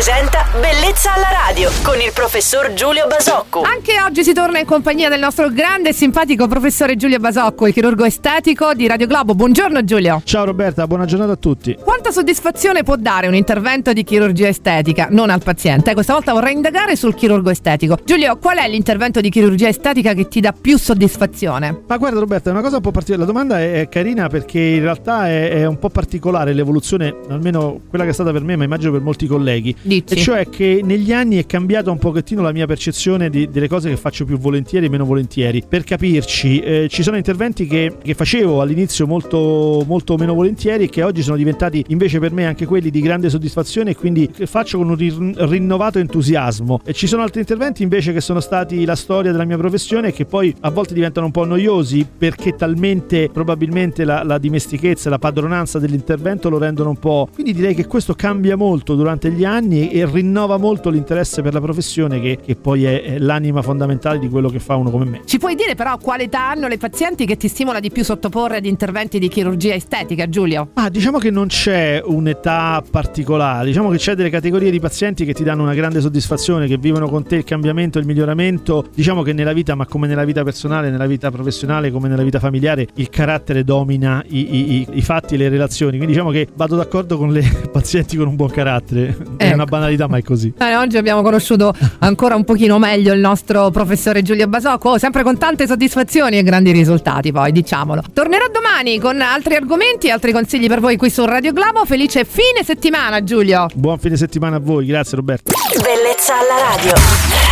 presenta Bellezza alla radio con il professor Giulio Basocco. Anche oggi si torna in compagnia del nostro grande e simpatico professore Giulio Basocco, il chirurgo estetico di Radio Globo. Buongiorno Giulio. Ciao Roberta, buona giornata a tutti. Quanta soddisfazione può dare un intervento di chirurgia estetica? Non al paziente. Questa volta vorrei indagare sul chirurgo estetico. Giulio, qual è l'intervento di chirurgia estetica che ti dà più soddisfazione? Ma guarda Roberta, è una cosa un po' particolare. La domanda è carina perché in realtà è, è un po' particolare l'evoluzione, almeno quella che è stata per me, ma immagino per molti colleghi. Dici. E cioè che negli anni è cambiata un pochettino la mia percezione di- delle cose che faccio più volentieri e meno volentieri. Per capirci, eh, ci sono interventi che, che facevo all'inizio molto, molto meno volentieri e che oggi sono diventati invece per me anche quelli di grande soddisfazione e quindi che faccio con un rin- rinnovato entusiasmo. E ci sono altri interventi invece che sono stati la storia della mia professione e che poi a volte diventano un po' noiosi perché talmente probabilmente la, la dimestichezza la padronanza dell'intervento lo rendono un po'. Quindi direi che questo cambia molto durante gli anni e rinnova molto l'interesse per la professione che, che poi è, è l'anima fondamentale di quello che fa uno come me. Ci puoi dire però quale età hanno le pazienti che ti stimola di più sottoporre ad interventi di chirurgia estetica, Giulio? Ah, diciamo che non c'è un'età particolare, diciamo che c'è delle categorie di pazienti che ti danno una grande soddisfazione, che vivono con te il cambiamento, il miglioramento. Diciamo che nella vita, ma come nella vita personale, nella vita professionale, come nella vita familiare, il carattere domina i, i- i- fatti e le relazioni. Quindi diciamo che vado d'accordo con le pazienti con un buon carattere. È Ecco. una banalità, ma è così. Eh, oggi abbiamo conosciuto ancora un pochino meglio il nostro professore Giulio Basocco, sempre con tante soddisfazioni e grandi risultati poi, diciamolo. Tornerò domani con altri argomenti e altri consigli per voi qui su Radio Globo. Felice fine settimana Giulio! Buon fine settimana a voi, grazie Roberto. Bellezza alla radio.